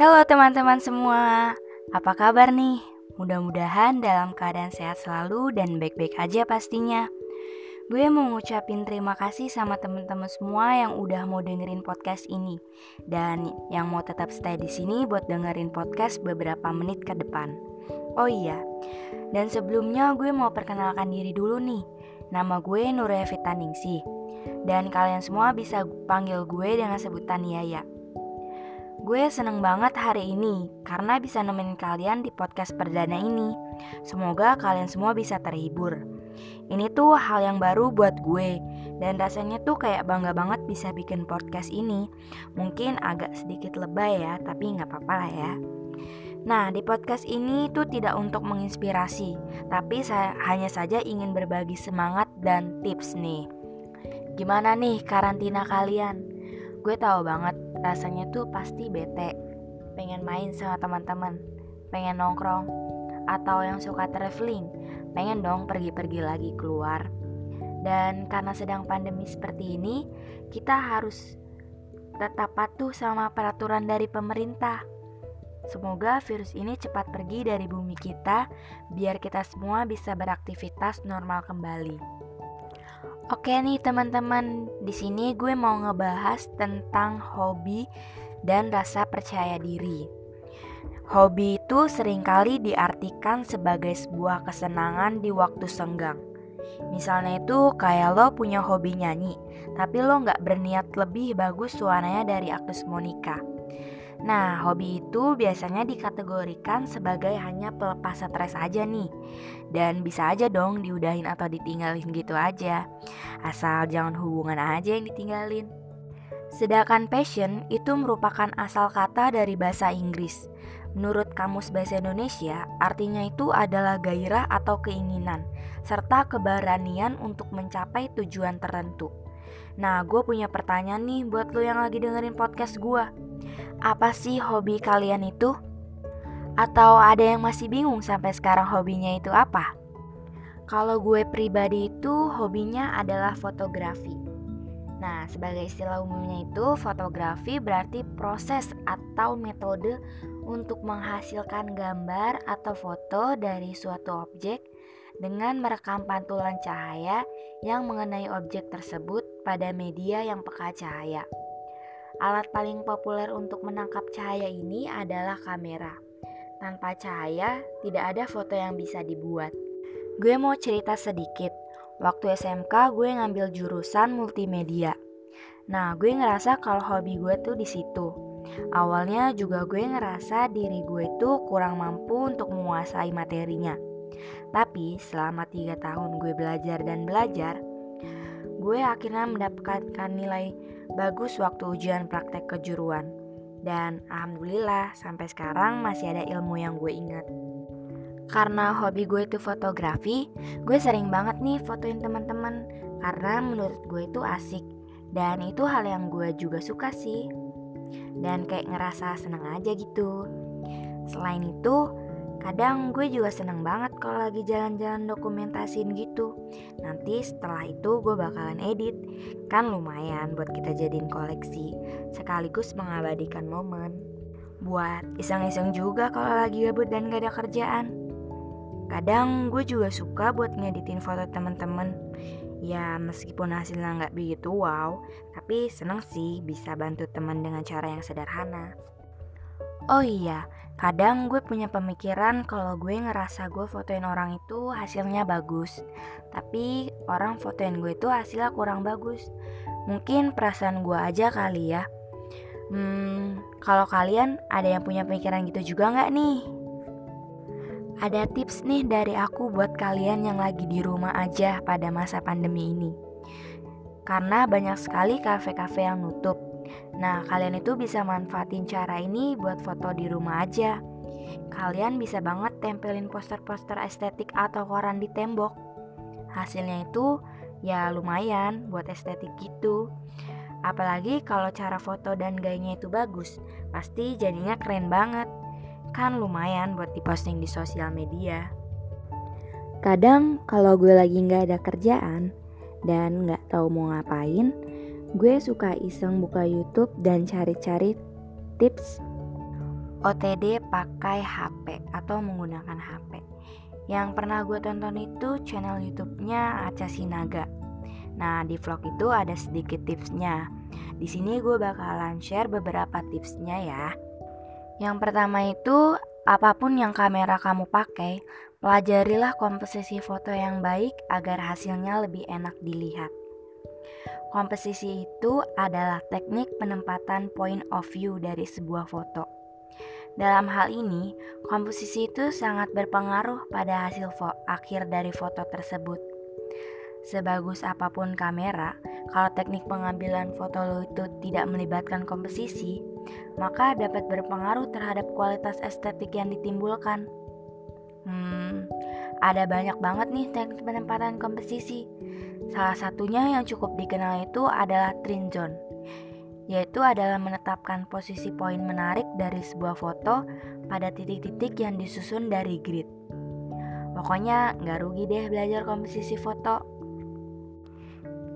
Halo teman-teman semua, apa kabar nih? Mudah-mudahan dalam keadaan sehat selalu dan baik-baik aja pastinya. Gue mau ngucapin terima kasih sama teman-teman semua yang udah mau dengerin podcast ini dan yang mau tetap stay di sini buat dengerin podcast beberapa menit ke depan. Oh iya, dan sebelumnya gue mau perkenalkan diri dulu nih. Nama gue Nuria Fitaningsih dan kalian semua bisa panggil gue dengan sebutan Yaya. Gue seneng banget hari ini karena bisa nemenin kalian di podcast perdana ini. Semoga kalian semua bisa terhibur. Ini tuh hal yang baru buat gue dan rasanya tuh kayak bangga banget bisa bikin podcast ini. Mungkin agak sedikit lebay ya, tapi nggak apa-apa lah ya. Nah, di podcast ini tuh tidak untuk menginspirasi, tapi saya hanya saja ingin berbagi semangat dan tips nih. Gimana nih karantina kalian? Gue tahu banget rasanya tuh pasti bete, pengen main sama teman-teman, pengen nongkrong, atau yang suka traveling, pengen dong pergi-pergi lagi keluar. Dan karena sedang pandemi seperti ini, kita harus tetap patuh sama peraturan dari pemerintah. Semoga virus ini cepat pergi dari bumi kita, biar kita semua bisa beraktivitas normal kembali. Oke nih teman-teman, di sini gue mau ngebahas tentang hobi dan rasa percaya diri. Hobi itu sering kali diartikan sebagai sebuah kesenangan di waktu senggang. Misalnya itu kayak lo punya hobi nyanyi, tapi lo nggak berniat lebih bagus suaranya dari Agnes Monica. Nah, hobi itu biasanya dikategorikan sebagai hanya pelepas stres aja nih. Dan bisa aja dong diudahin atau ditinggalin gitu aja. Asal jangan hubungan aja yang ditinggalin. Sedangkan passion itu merupakan asal kata dari bahasa Inggris. Menurut Kamus Bahasa Indonesia, artinya itu adalah gairah atau keinginan, serta keberanian untuk mencapai tujuan tertentu. Nah, gue punya pertanyaan nih buat lo yang lagi dengerin podcast gue. Apa sih hobi kalian itu? Atau ada yang masih bingung sampai sekarang hobinya itu apa? Kalau gue pribadi itu hobinya adalah fotografi. Nah, sebagai istilah umumnya itu, fotografi berarti proses atau metode untuk menghasilkan gambar atau foto dari suatu objek dengan merekam pantulan cahaya yang mengenai objek tersebut pada media yang peka cahaya. Alat paling populer untuk menangkap cahaya ini adalah kamera. Tanpa cahaya, tidak ada foto yang bisa dibuat. Gue mau cerita sedikit. Waktu SMK gue ngambil jurusan multimedia. Nah, gue ngerasa kalau hobi gue tuh di situ. Awalnya juga gue ngerasa diri gue tuh kurang mampu untuk menguasai materinya. Tapi selama tiga tahun gue belajar dan belajar, gue akhirnya mendapatkan nilai bagus waktu ujian praktek kejuruan. Dan alhamdulillah sampai sekarang masih ada ilmu yang gue ingat. Karena hobi gue itu fotografi, gue sering banget nih fotoin teman-teman karena menurut gue itu asik dan itu hal yang gue juga suka sih. Dan kayak ngerasa seneng aja gitu. Selain itu, Kadang gue juga seneng banget kalau lagi jalan-jalan dokumentasiin gitu. Nanti setelah itu gue bakalan edit. Kan lumayan buat kita jadiin koleksi, sekaligus mengabadikan momen. Buat iseng-iseng juga kalau lagi gabut dan gak ada kerjaan. Kadang gue juga suka buat ngeditin foto temen-temen. Ya meskipun hasilnya nggak begitu wow, tapi seneng sih bisa bantu teman dengan cara yang sederhana. Oh iya, kadang gue punya pemikiran kalau gue ngerasa gue fotoin orang itu hasilnya bagus, tapi orang fotoin gue itu hasilnya kurang bagus. Mungkin perasaan gue aja kali ya. Hmm, kalau kalian ada yang punya pemikiran gitu juga nggak nih? Ada tips nih dari aku buat kalian yang lagi di rumah aja pada masa pandemi ini. Karena banyak sekali kafe-kafe yang nutup Nah, kalian itu bisa manfaatin cara ini buat foto di rumah aja. Kalian bisa banget tempelin poster-poster estetik atau koran di tembok. Hasilnya itu ya lumayan buat estetik gitu. Apalagi kalau cara foto dan gayanya itu bagus, pasti jadinya keren banget. Kan lumayan buat diposting di sosial media. Kadang kalau gue lagi nggak ada kerjaan dan nggak tahu mau ngapain, Gue suka iseng buka YouTube dan cari-cari tips OTD pakai HP atau menggunakan HP. Yang pernah gue tonton itu channel YouTube-nya Aca Sinaga. Nah, di vlog itu ada sedikit tipsnya. Di sini gue bakalan share beberapa tipsnya ya. Yang pertama itu, apa pun yang kamera kamu pakai, pelajarilah komposisi foto yang baik agar hasilnya lebih enak dilihat. Komposisi itu adalah teknik penempatan point of view dari sebuah foto. Dalam hal ini, komposisi itu sangat berpengaruh pada hasil akhir dari foto tersebut. Sebagus apa pun kamera, kalau teknik pengambilan foto lo itu tidak melibatkan komposisi, maka dapat berpengaruh terhadap kualitas estetik yang ditimbulkan. Hmm, ada banyak banget nih teknik penempatan komposisi. Salah satunya yang cukup dikenal itu adalah trin zone yaitu adalah menetapkan posisi poin menarik dari sebuah foto pada titik-titik yang disusun dari grid. Pokoknya nggak rugi deh belajar komposisi foto.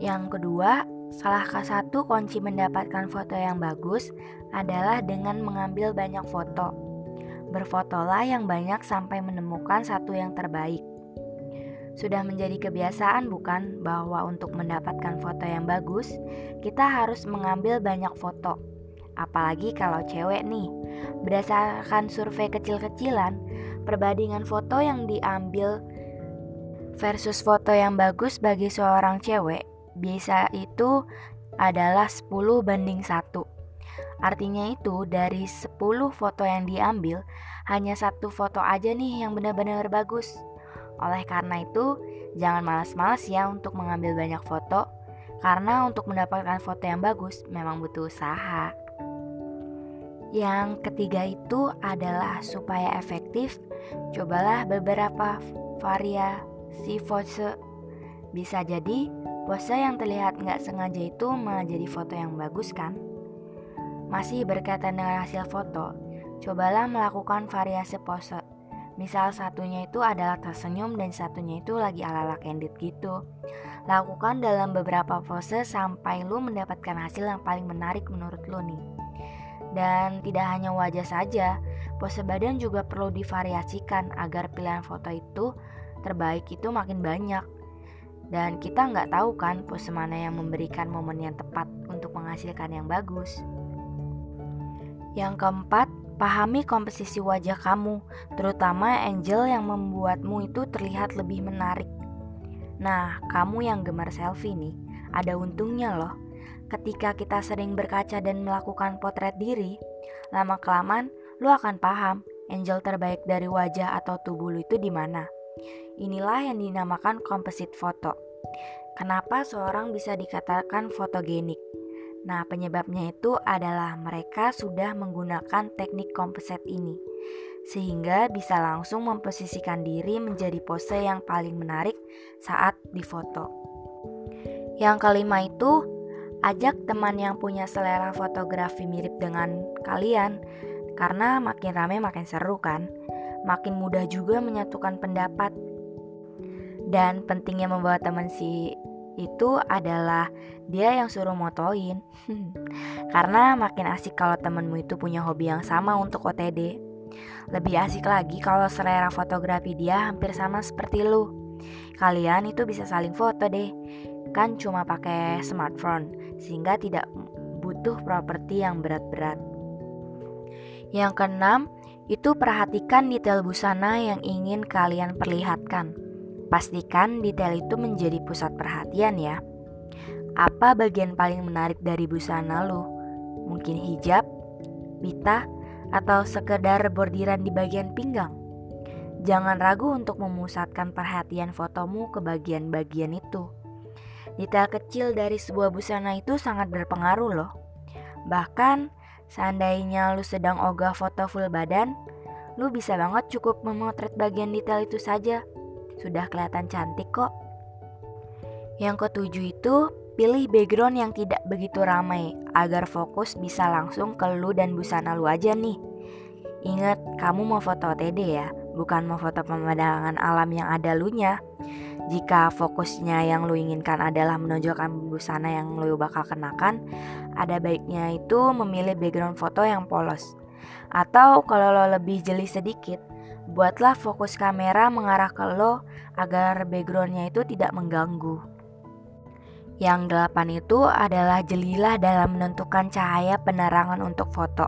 Yang kedua, salah satu kunci mendapatkan foto yang bagus adalah dengan mengambil banyak foto. Berfotolah yang banyak sampai menemukan satu yang terbaik. Sudah menjadi kebiasaan bukan bahwa untuk mendapatkan foto yang bagus, kita harus mengambil banyak foto. Apalagi kalau cewek nih. Berdasarkan survei kecil-kecilan, perbandingan foto yang diambil versus foto yang bagus bagi seorang cewek biasa itu adalah 10 banding 1. Artinya itu dari 10 foto yang diambil, hanya satu foto aja nih yang benar-benar bagus. Oleh karena itu, jangan malas-malas ya untuk mengambil banyak foto, karena untuk mendapatkan foto yang bagus memang butuh usaha. Yang ketiga itu adalah supaya efektif, cobalah beberapa variasi pose. Bisa jadi pose yang terlihat nggak sengaja itu malah jadi foto yang bagus kan? Masih berkaitan dengan hasil foto, cobalah melakukan variasi pose Misal satunya itu adalah tersenyum dan satunya itu lagi ala-ala candid gitu. Lakukan dalam beberapa pose sampai lu mendapatkan hasil yang paling menarik menurut lu nih. Dan tidak hanya wajah saja, pose badan juga perlu divariasikan agar pilihan foto itu terbaik itu makin banyak. Dan kita nggak tahu kan pose mana yang memberikan momen yang tepat untuk menghasilkan yang bagus. Yang keempat, Pahami komposisi wajah kamu, terutama angel yang membuatmu itu terlihat lebih menarik. Nah, kamu yang gemar selfie nih, ada untungnya loh. Ketika kita sering berkaca dan melakukan potret diri, lama-kelamaan lu akan paham angel terbaik dari wajah atau tubuh lu itu di mana. Inilah yang dinamakan composite foto. Kenapa seorang bisa dikatakan fotogenik? Nah, penyebabnya itu adalah mereka sudah menggunakan teknik composite ini, sehingga bisa langsung memposisikan diri menjadi pose yang paling menarik saat difoto. Yang kelima itu, ajak teman yang punya selera fotografi mirip dengan kalian, karena makin rame makin seru kan, makin mudah juga menyatukan pendapat. Dan pentingnya membawa teman si itu adalah dia yang suruh motoin. Karena makin asik kalau temenmu itu punya hobi yang sama untuk OTD. Lebih asik lagi kalau selera fotografi dia hampir sama seperti lu. Kalian itu bisa saling foto deh. Kan cuma pakai smartphone sehingga tidak butuh properti yang berat-berat. Yang keenam, itu perhatikan detail busana yang ingin kalian perlihatkan. Pastikan detail itu menjadi pusat perhatian ya. Apa bagian paling menarik dari busana lu? Mungkin hijab, pita, atau sekedar bordiran di bagian pinggang? Jangan ragu untuk memusatkan perhatian fotomu ke bagian-bagian itu. Detail kecil dari sebuah busana itu sangat berpengaruh loh. Bahkan, seandainya lu sedang ogah foto full badan, lu bisa banget cukup memotret bagian detail itu saja sudah kelihatan cantik kok. Yang ketujuh itu, pilih background yang tidak begitu ramai agar fokus bisa langsung ke lu dan busana lu aja nih. Ingat, kamu mau foto TD ya, bukan mau foto pemandangan alam yang ada lunya. Jika fokusnya yang lu inginkan adalah menonjolkan busana yang lu bakal kenakan, ada baiknya itu memilih background foto yang polos. Atau kalau lo lebih jeli sedikit, buatlah fokus kamera mengarah ke lo agar backgroundnya itu tidak mengganggu. Yang delapan itu adalah jelilah dalam menentukan cahaya penerangan untuk foto.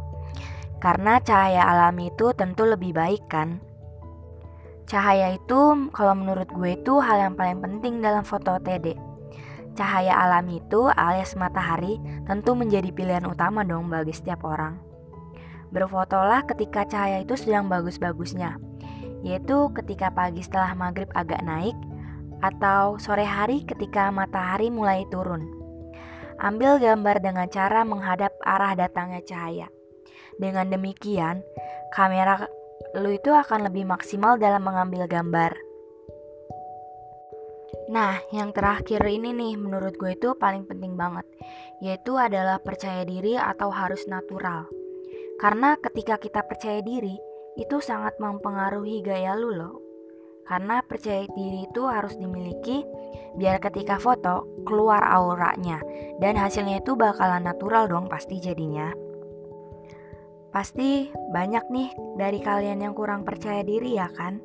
Karena cahaya alami itu tentu lebih baik kan? Cahaya itu kalau menurut gue itu hal yang paling penting dalam foto TD. Cahaya alami itu alias matahari tentu menjadi pilihan utama dong bagi setiap orang. Berfotolah ketika cahaya itu sedang bagus-bagusnya, yaitu ketika pagi setelah maghrib agak naik atau sore hari ketika matahari mulai turun. Ambil gambar dengan cara menghadap arah datangnya cahaya. Dengan demikian, kamera lu itu akan lebih maksimal dalam mengambil gambar. Nah, yang terakhir ini nih menurut gue itu paling penting banget, yaitu adalah percaya diri atau harus natural. Karena ketika kita percaya diri, itu sangat mempengaruhi gaya lu loh. Karena percaya diri itu harus dimiliki biar ketika foto keluar auranya dan hasilnya itu bakalan natural dong pasti jadinya. Pasti banyak nih dari kalian yang kurang percaya diri ya kan?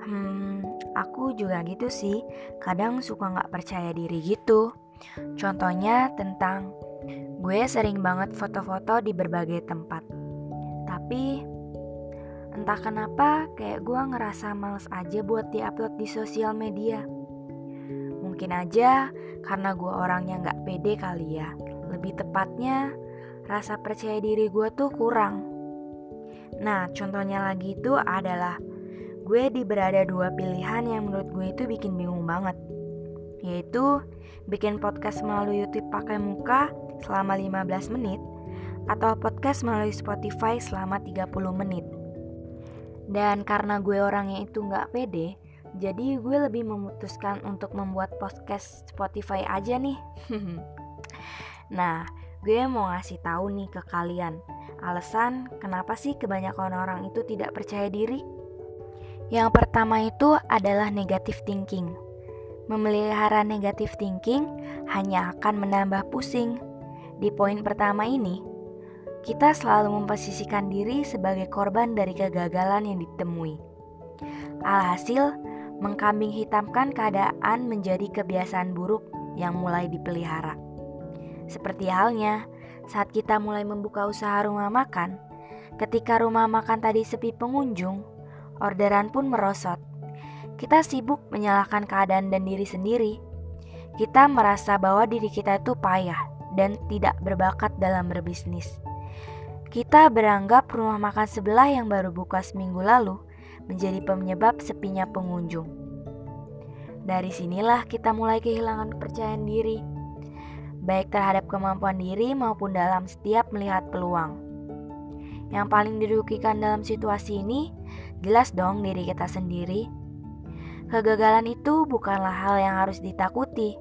Hmm, aku juga gitu sih. Kadang suka nggak percaya diri gitu. Contohnya tentang gue sering banget foto-foto di berbagai tempat. Tapi entah kenapa kayak gue ngerasa males aja buat diupload di sosial media. Mungkin aja karena gue orangnya nggak pede kali ya. Lebih tepatnya rasa percaya diri gue tuh kurang. Nah, contohnya lagi itu adalah gue di berada dua pilihan yang menurut gue itu bikin bingung banget. Yaitu bikin podcast melalui YouTube pakai muka selama 15 menit atau podcast melalui Spotify selama 30 menit. Dan karena gue orangnya itu nggak pede, jadi gue lebih memutuskan untuk membuat podcast Spotify aja nih. nah, gue mau ngasih tahu nih ke kalian alasan kenapa sih kebanyakan orang itu tidak percaya diri. Yang pertama itu adalah negative thinking. Memelihara negative thinking hanya akan menambah pusing. Di poin pertama ini, kita selalu memposisikan diri sebagai korban dari kegagalan yang ditemui. Alhasil, mengkambing hitamkan keadaan menjadi kebiasaan buruk yang mulai dipelihara. Seperti halnya saat kita mulai membuka usaha rumah makan, ketika rumah makan tadi sepi pengunjung, orderan pun merosot. Kita sibuk menyalahkan keadaan dan diri sendiri. Kita merasa bahwa diri kita itu payah dan tidak berbakat dalam berbisnis. Kita beranggap rumah makan sebelah yang baru buka seminggu lalu menjadi penyebab sepinya pengunjung. Dari sinilah kita mulai kehilangan kepercayaan diri baik terhadap kemampuan diri maupun dalam setiap melihat peluang. Yang paling dirugikan dalam situasi ini jelas dong diri kita sendiri. Kegagalan itu bukanlah hal yang harus ditakuti,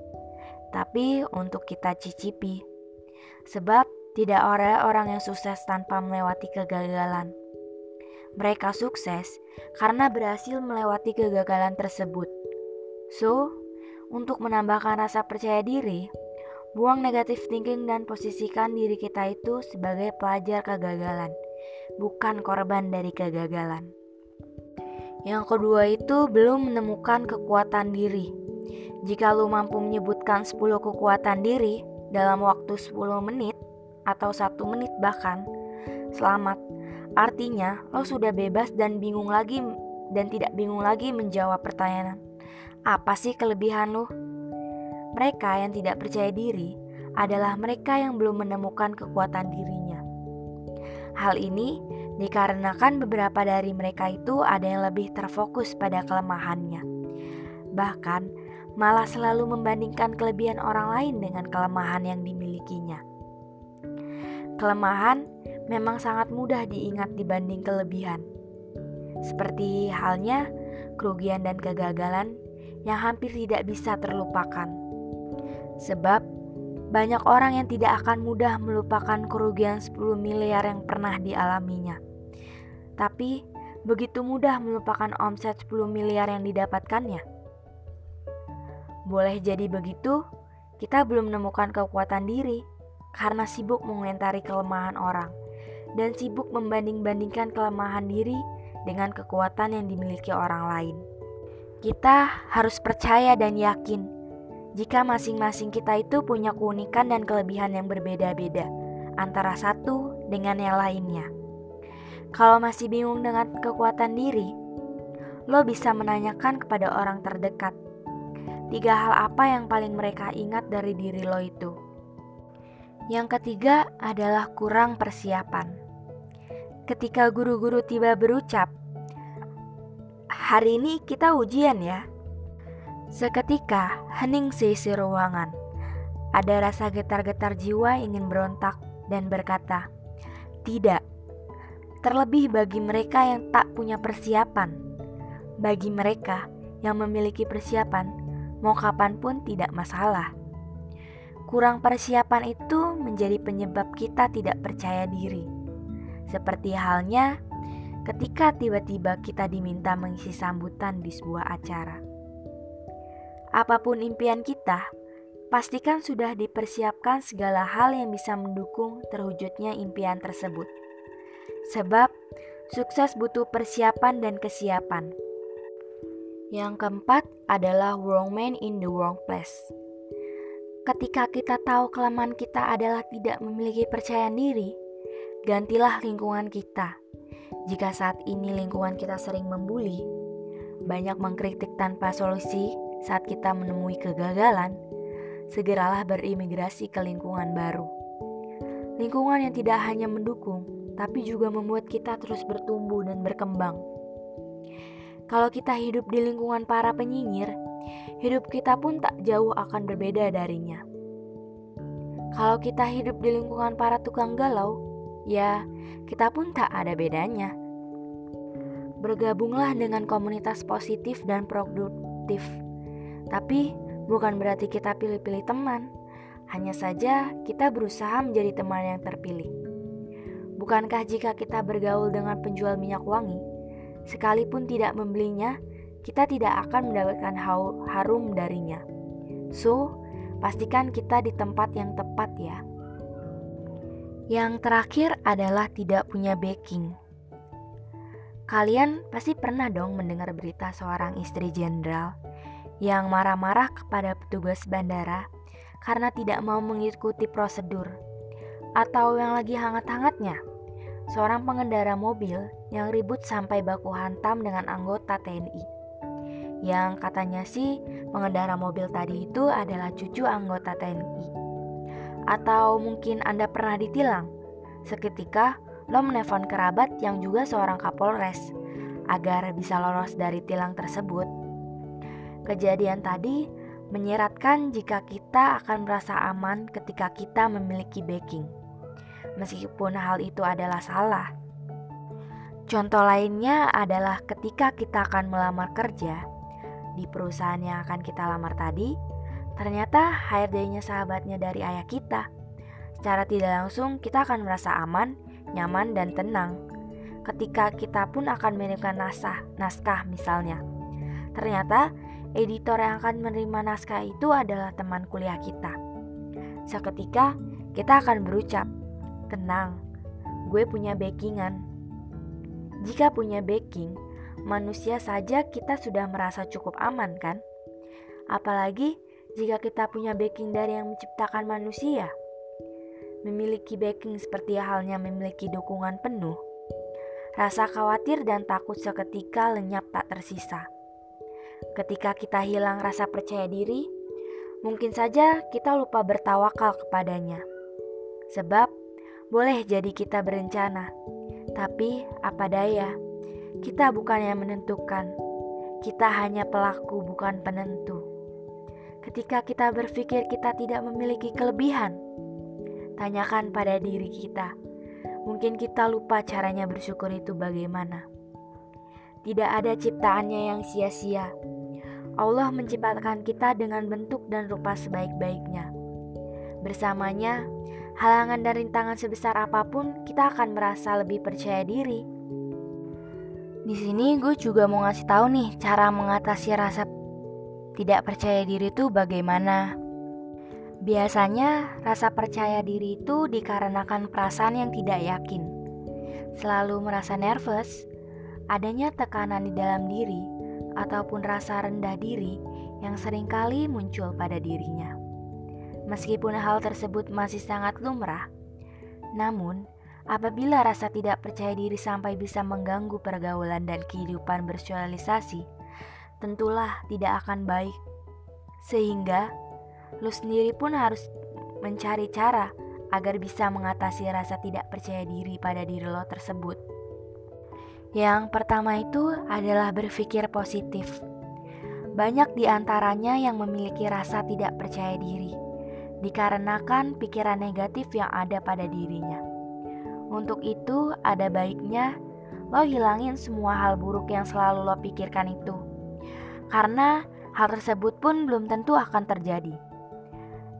tapi untuk kita cicipi. Sebab tidak ada orang yang sukses tanpa melewati kegagalan. Mereka sukses karena berhasil melewati kegagalan tersebut. So, untuk menambahkan rasa percaya diri, Buang negatif thinking dan posisikan diri kita itu sebagai pelajar kegagalan, bukan korban dari kegagalan. Yang kedua itu belum menemukan kekuatan diri. Jika lu mampu menyebutkan 10 kekuatan diri dalam waktu 10 menit atau satu menit bahkan, selamat. Artinya lo sudah bebas dan bingung lagi dan tidak bingung lagi menjawab pertanyaan. Apa sih kelebihan lu? Mereka yang tidak percaya diri adalah mereka yang belum menemukan kekuatan dirinya. Hal ini dikarenakan beberapa dari mereka itu ada yang lebih terfokus pada kelemahannya. Bahkan, malah selalu membandingkan kelebihan orang lain dengan kelemahan yang dimilikinya. Kelemahan memang sangat mudah diingat dibanding kelebihan. Seperti halnya kerugian dan kegagalan yang hampir tidak bisa terlupakan. Sebab banyak orang yang tidak akan mudah melupakan kerugian 10 miliar yang pernah dialaminya. Tapi begitu mudah melupakan omset 10 miliar yang didapatkannya. Boleh jadi begitu, kita belum menemukan kekuatan diri karena sibuk mengomentari kelemahan orang. dan sibuk membanding-bandingkan kelemahan diri dengan kekuatan yang dimiliki orang lain. Kita harus percaya dan yakin jika masing-masing kita itu punya keunikan dan kelebihan yang berbeda-beda antara satu dengan yang lainnya. Kalau masih bingung dengan kekuatan diri, lo bisa menanyakan kepada orang terdekat. Tiga hal apa yang paling mereka ingat dari diri lo itu? Yang ketiga adalah kurang persiapan. Ketika guru-guru tiba berucap, "Hari ini kita ujian ya." Seketika hening seisi ruangan. Ada rasa getar-getar jiwa ingin berontak dan berkata, "Tidak." Terlebih bagi mereka yang tak punya persiapan. Bagi mereka yang memiliki persiapan, mau kapan pun tidak masalah. Kurang persiapan itu menjadi penyebab kita tidak percaya diri. Seperti halnya ketika tiba-tiba kita diminta mengisi sambutan di sebuah acara. Apa pun impian kita, pastikan sudah dipersiapkan segala hal yang bisa mendukung terwujudnya impian tersebut. Sebab sukses butuh persiapan dan kesiapan. Yang keempat adalah wrong man in the wrong place. Ketika kita tahu kelemahan kita adalah tidak memiliki percaya diri, gantilah lingkungan kita. Jika saat ini lingkungan kita sering membuli, banyak mengkritik tanpa solusi, saat kita menemui kegagalan, segeralah berimigrasi ke lingkungan baru. Lingkungan yang tidak hanya mendukung, tapi juga membuat kita terus bertumbuh dan berkembang. Kalau kita hidup di lingkungan para penyinyir, hidup kita pun tak jauh akan berbeda darinya. Kalau kita hidup di lingkungan para tukang galau, ya kita pun tak ada bedanya. Bergabunglah dengan komunitas positif dan produktif tapi bukan berarti kita pilih-pilih teman. Hanya saja kita berusaha menjadi teman yang terpilih. Bukankah jika kita bergaul dengan penjual minyak wangi, sekalipun tidak membelinya, kita tidak akan mendapatkan harum darinya. So, pastikan kita di tempat yang tepat ya. Yang terakhir adalah tidak punya backing. Kalian pasti pernah dong mendengar berita seorang istri jenderal yang marah-marah kepada petugas bandara karena tidak mau mengikuti prosedur. Atau yang lagi hangat-hangatnya, seorang pengendara mobil yang ribut sampai baku hantam dengan anggota TNI. Yang katanya sih pengendara mobil tadi itu adalah cucu anggota TNI. Atau mungkin Anda pernah ditilang. Seketika lo menelpon kerabat yang juga seorang kapolres agar bisa lolos dari tilang tersebut. Kejadian tadi menyeratkan jika kita akan merasa aman ketika kita memiliki backing, meskipun hal itu adalah salah. Contoh lainnya adalah ketika kita akan melamar kerja di perusahaan yang akan kita lamar tadi, ternyata HRD-nya sahabatnya dari ayah kita. Secara tidak langsung, kita akan merasa aman, nyaman, dan tenang. Ketika kita pun akan mengirimkan naskah, naskah misalnya. Ternyata editor yang akan menerima naskah itu adalah teman kuliah kita. Seketika kita akan berucap, "Tenang, gue punya backingan." Jika punya backing, manusia saja kita sudah merasa cukup aman, kan? Apalagi jika kita punya backing dari yang menciptakan manusia. Memiliki backing seperti halnya memiliki dukungan penuh. Rasa khawatir dan takut seketika lenyap tak tersisa. Ketika kita hilang rasa percaya diri, mungkin saja kita lupa bertawakal kepadanya. Sebab boleh jadi kita berencana, tapi apa daya, kita bukan yang menentukan. Kita hanya pelaku, bukan penentu. Ketika kita berpikir kita tidak memiliki kelebihan, tanyakan pada diri kita. Mungkin kita lupa caranya bersyukur itu bagaimana. Tidak ada ciptaannya yang sia-sia. Allah menciptakan kita dengan bentuk dan rupa sebaik-baiknya. Bersamanya, halangan dan rintangan sebesar apa pun, kita akan merasa lebih percaya diri. Di sini gue juga mau ngasih tahu nih cara mengatasi rasa tidak percaya diri itu bagaimana. Biasanya rasa percaya diri itu dikarenakan perasaan yang tidak yakin selalu merasa nervous, adanya tekanan di dalam diri, ataupun rasa rendah diri yang sering kali muncul pada dirinya. Meskipun hal tersebut masih sangat lumrah, namun apabila rasa tidak percaya diri sampai bisa mengganggu pergaulan dan kehidupan bersosialisasi, tentulah tidak akan baik. Sehingga, lu sendiri pun harus mencari cara agar bisa mengatasi rasa tidak percaya diri pada diri lo tersebut. Yang pertama itu adalah berpikir positif. Banyak di antaranya yang memiliki rasa tidak percaya diri, dikarenakan pikiran negatif yang ada pada dirinya. Untuk itu, ada baiknya lo hilangin semua hal buruk yang selalu lo pikirkan itu, karena hal tersebut pun belum tentu akan terjadi.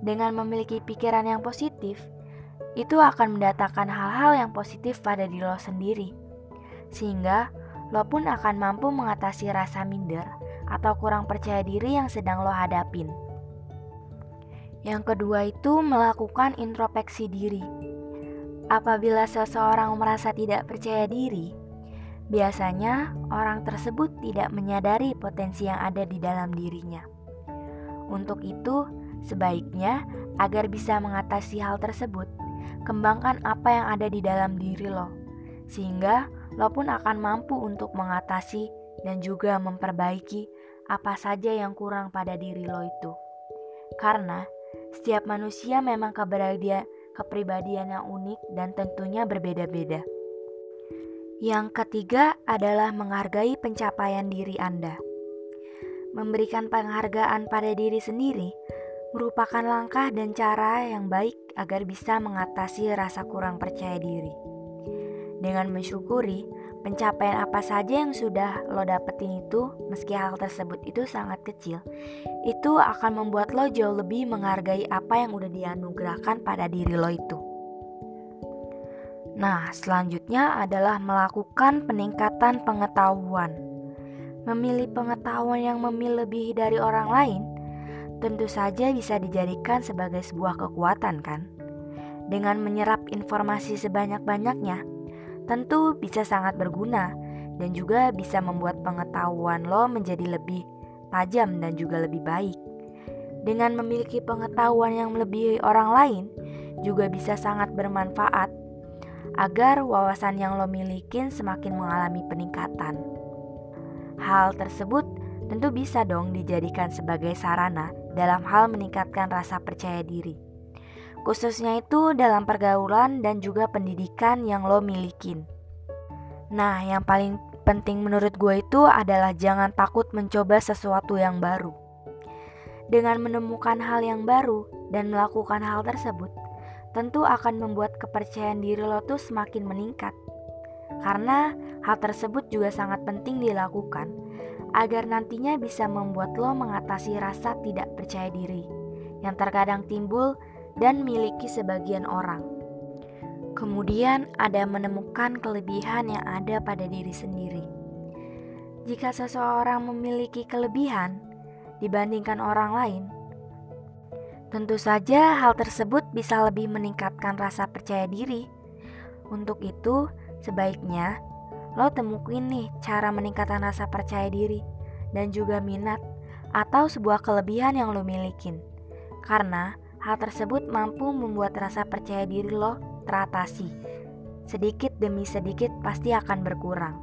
Dengan memiliki pikiran yang positif, itu akan mendatangkan hal-hal yang positif pada diri lo sendiri. Sehingga lo pun akan mampu mengatasi rasa minder atau kurang percaya diri yang sedang lo hadapin. Yang kedua itu melakukan introspeksi diri. Apabila seseorang merasa tidak percaya diri, biasanya orang tersebut tidak menyadari potensi yang ada di dalam dirinya. Untuk itu, sebaiknya agar bisa mengatasi hal tersebut, Kembangkan apa yang ada di dalam diri lo, sehingga lo pun akan mampu untuk mengatasi dan juga memperbaiki apa saja yang kurang pada diri lo itu. Karena setiap manusia memang keberadaan kepribadian yang unik dan tentunya berbeda-beda. Yang ketiga adalah menghargai pencapaian diri Anda. Memberikan penghargaan pada diri sendiri merupakan langkah dan cara yang baik agar bisa mengatasi rasa kurang percaya diri. Dengan mensyukuri pencapaian apa saja yang sudah lo dapetin itu, meski hal tersebut itu sangat kecil, itu akan membuat lo jauh lebih menghargai apa yang udah dianugerahkan pada diri lo itu. Nah, selanjutnya adalah melakukan peningkatan pengetahuan. Memilih pengetahuan yang memilih dari orang lain tentu saja bisa dijadikan sebagai sebuah kekuatan kan? Dengan menyerap informasi sebanyak-banyaknya, tentu bisa sangat berguna dan juga bisa membuat pengetahuan lo menjadi lebih tajam dan juga lebih baik. Dengan memiliki pengetahuan yang melebihi orang lain, juga bisa sangat bermanfaat agar wawasan yang lo milikin semakin mengalami peningkatan. Hal tersebut tentu bisa dong dijadikan sebagai sarana dalam hal meningkatkan rasa percaya diri. Khususnya itu dalam pergaulan dan juga pendidikan yang lo milikin. Nah, yang paling penting menurut gue itu adalah jangan takut mencoba sesuatu yang baru. Dengan menemukan hal yang baru dan melakukan hal tersebut, tentu akan membuat kepercayaan diri lo tuh semakin meningkat. Karena hal tersebut juga sangat penting dilakukan agar nantinya bisa membuat lo mengatasi rasa tidak percaya diri yang terkadang timbul dan miliki sebagian orang. Kemudian ada menemukan kelebihan yang ada pada diri sendiri. Jika seseorang memiliki kelebihan dibandingkan orang lain, tentu saja hal tersebut bisa lebih meningkatkan rasa percaya diri. Untuk itu, sebaiknya lo temuin nih cara meningkatkan rasa percaya diri dan juga minat atau sebuah kelebihan yang lo milikin. Karena hal tersebut mampu membuat rasa percaya diri lo teratasi. Sedikit demi sedikit pasti akan berkurang.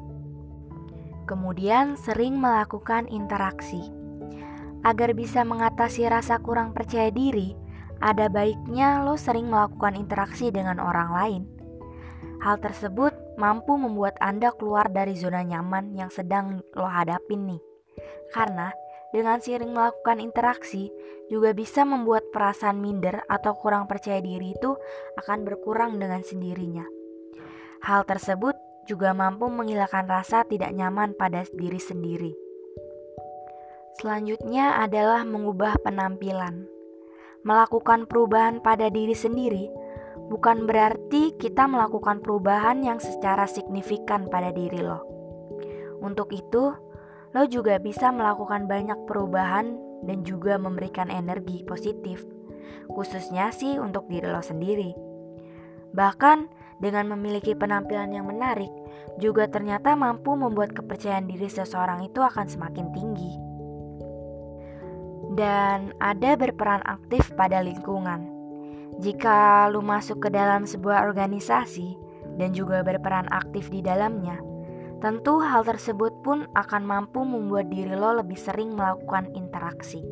Kemudian sering melakukan interaksi. Agar bisa mengatasi rasa kurang percaya diri, ada baiknya lo sering melakukan interaksi dengan orang lain. Hal tersebut mampu membuat Anda keluar dari zona nyaman yang sedang lo hadapin nih. Karena dengan sering melakukan interaksi juga bisa membuat perasaan minder atau kurang percaya diri itu akan berkurang dengan sendirinya. Hal tersebut juga mampu menghilangkan rasa tidak nyaman pada diri sendiri. Selanjutnya adalah mengubah penampilan. Melakukan perubahan pada diri sendiri bukan berarti kita melakukan perubahan yang secara signifikan pada diri lo. Untuk itu, lo juga bisa melakukan banyak perubahan dan juga memberikan energi positif, khususnya sih untuk diri lo sendiri. Bahkan dengan memiliki penampilan yang menarik, juga ternyata mampu membuat kepercayaan diri seseorang itu akan semakin tinggi. Dan ada berperan aktif pada lingkungan. Jika lu masuk ke dalam sebuah organisasi dan juga berperan aktif di dalamnya, tentu hal tersebut pun akan mampu membuat diri lo lebih sering melakukan interaksi.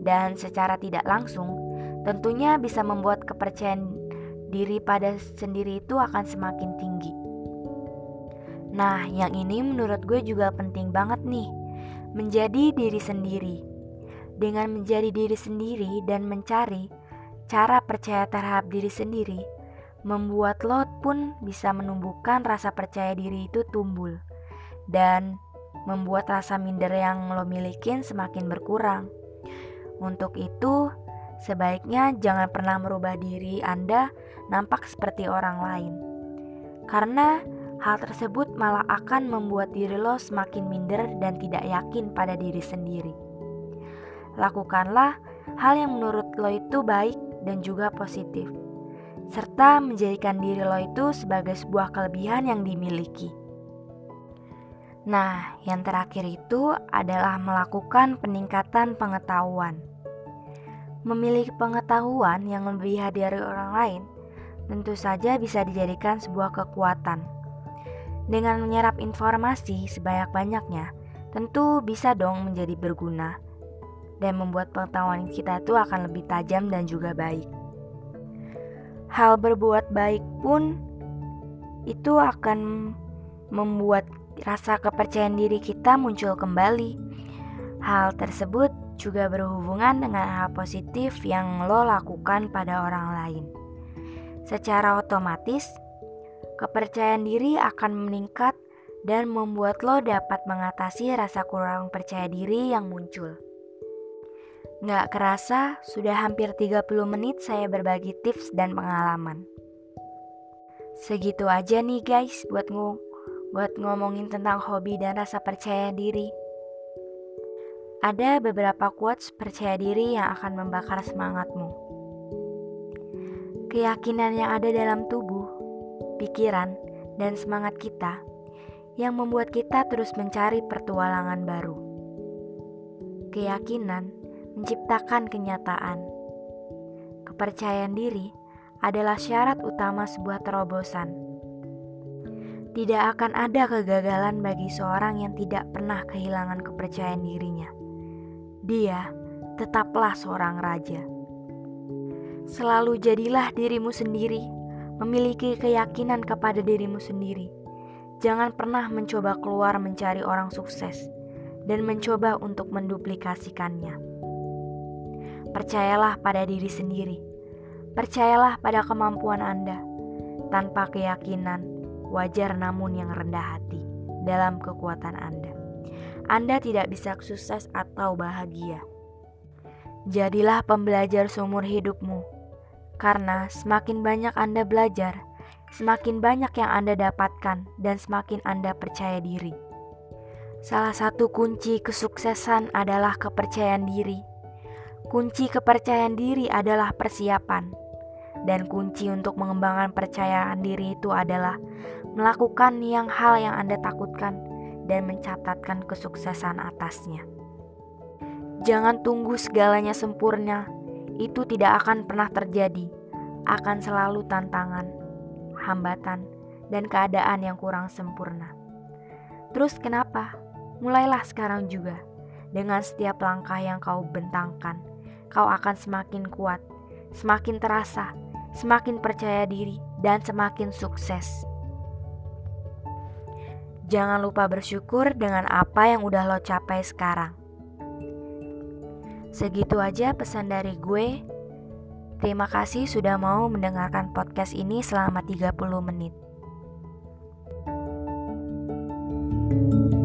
Dan secara tidak langsung, tentunya bisa membuat kepercayaan diri pada sendiri itu akan semakin tinggi. Nah, yang ini menurut gue juga penting banget nih, menjadi diri sendiri. Dengan menjadi diri sendiri dan mencari cara percaya terhadap diri sendiri, membuat lo pun bisa menumbuhkan rasa percaya diri itu tumbuh dan membuat rasa minder yang lo milikin semakin berkurang. Untuk itu, sebaiknya jangan pernah merubah diri Anda nampak seperti orang lain. Karena Hal tersebut malah akan membuat diri lo semakin minder dan tidak yakin pada diri sendiri. Lakukanlah hal yang menurut lo itu baik dan juga positif, serta menjadikan diri lo itu sebagai sebuah kelebihan yang dimiliki. Nah, yang terakhir itu adalah melakukan peningkatan pengetahuan. Memiliki pengetahuan yang lebih dari orang lain tentu saja bisa dijadikan sebuah kekuatan dengan menyerap informasi sebanyak-banyaknya, tentu bisa dong menjadi berguna dan membuat pengetahuan kita itu akan lebih tajam dan juga baik. Hal berbuat baik pun itu akan membuat rasa kepercayaan diri kita muncul kembali. Hal tersebut juga berhubungan dengan hal positif yang lo lakukan pada orang lain. Secara otomatis, kepercayaan diri akan meningkat dan membuat lo dapat mengatasi rasa kurang percaya diri yang muncul. Nggak kerasa, sudah hampir 30 menit saya berbagi tips dan pengalaman. Segitu aja nih guys buat ngomong buat ngomongin tentang hobi dan rasa percaya diri. Ada beberapa quotes percaya diri yang akan membakar semangatmu. Keyakinan yang ada dalam tubuh pikiran, dan semangat kita yang membuat kita terus mencari pertualangan baru. Keyakinan menciptakan kenyataan. Kepercayaan diri adalah syarat utama sebuah terobosan. Tidak akan ada kegagalan bagi seorang yang tidak pernah kehilangan kepercayaan dirinya. Dia tetaplah seorang raja. Selalu jadilah dirimu sendiri memiliki keyakinan kepada dirimu sendiri. Jangan pernah mencoba keluar mencari orang sukses dan mencoba untuk menduplikasikannya. Percayalah pada diri sendiri. Percayalah pada kemampuan Anda. Tanpa keyakinan, wajar namun yang rendah hati dalam kekuatan Anda. Anda tidak bisa sukses atau bahagia. Jadilah pembelajar seumur hidupmu karena semakin banyak Anda belajar, semakin banyak yang Anda dapatkan, dan semakin Anda percaya diri. Salah satu kunci kesuksesan adalah kepercayaan diri. Kunci kepercayaan diri adalah persiapan, dan kunci untuk mengembangkan percayaan diri itu adalah melakukan yang hal yang Anda takutkan dan mencatatkan kesuksesan atasnya. Jangan tunggu segalanya sempurna itu tidak akan pernah terjadi. Akan selalu tantangan, hambatan, dan keadaan yang kurang sempurna. Terus kenapa? Mulailah sekarang juga. Dengan setiap langkah yang kau bentangkan, kau akan semakin kuat, semakin terasa, semakin percaya diri, dan semakin sukses. Jangan lupa bersyukur dengan apa yang udah lo capai sekarang. Segitu aja pesan dari gue. Terima kasih sudah mau mendengarkan podcast ini selama 30 menit. thank you